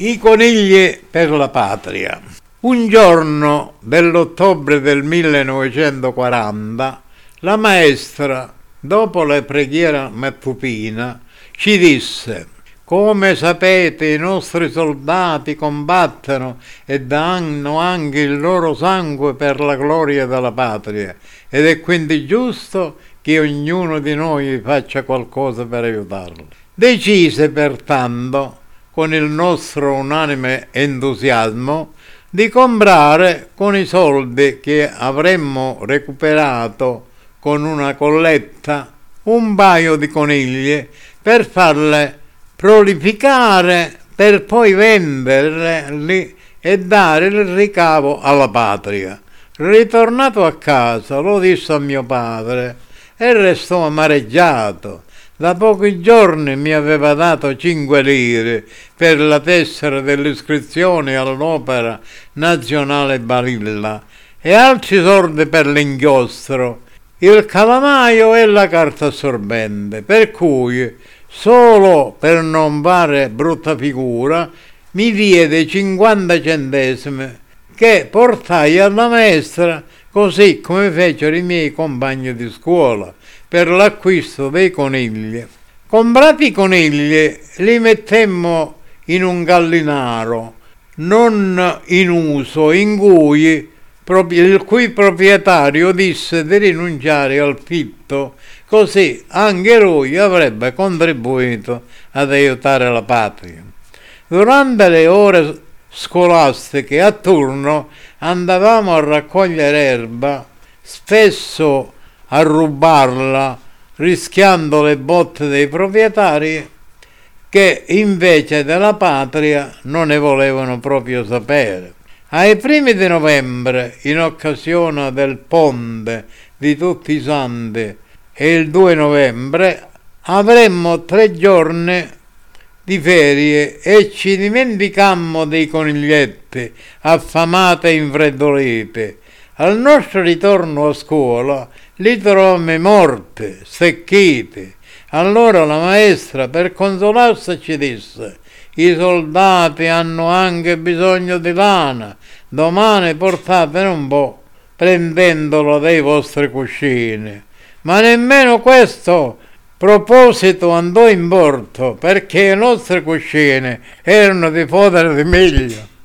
I conigli per la patria. Un giorno dell'ottobre del 1940 la maestra, dopo la preghiera mattutina, ci disse come sapete i nostri soldati combattono e danno anche il loro sangue per la gloria della patria ed è quindi giusto che ognuno di noi faccia qualcosa per aiutarli. Decise pertanto con il nostro unanime entusiasmo, di comprare con i soldi che avremmo recuperato con una colletta un paio di coniglie per farle prolificare per poi venderle e dare il ricavo alla patria. Ritornato a casa lo disse a mio padre e restò amareggiato da pochi giorni mi aveva dato cinque lire per la tessera dell'iscrizione all'Opera Nazionale Barilla e altri soldi per l'inchiostro, il calamaio e la carta assorbente, per cui, solo per non fare brutta figura, mi diede 50 centesimi che portai alla maestra così come fecero i miei compagni di scuola per l'acquisto dei conigli. Comprati i conigli li mettemmo in un gallinaro non in uso, in cui il cui proprietario disse di rinunciare al fitto, così anche lui avrebbe contribuito ad aiutare la patria. Durante le ore scolastiche a turno andavamo a raccogliere erba, spesso a rubarla rischiando le botte dei proprietari che invece della patria non ne volevano proprio sapere. Ai primi di novembre, in occasione del ponte di tutti i santi e il 2 novembre, avremmo tre giorni di ferie e ci dimenticammo dei coniglietti affamate e infreddolite. Al nostro ritorno a scuola li trovammo morte, secchite. Allora la maestra, per consolarsi, ci disse: I soldati hanno anche bisogno di lana. Domani portatene un po', prendendolo dai vostri cuscini. Ma nemmeno questo proposito andò in porto perché i nostri cuscini erano di fodera di miglio.